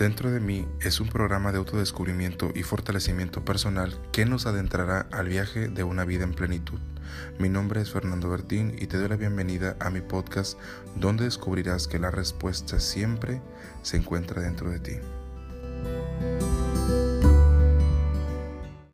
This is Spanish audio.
Dentro de mí es un programa de autodescubrimiento y fortalecimiento personal que nos adentrará al viaje de una vida en plenitud. Mi nombre es Fernando Bertín y te doy la bienvenida a mi podcast donde descubrirás que la respuesta siempre se encuentra dentro de ti.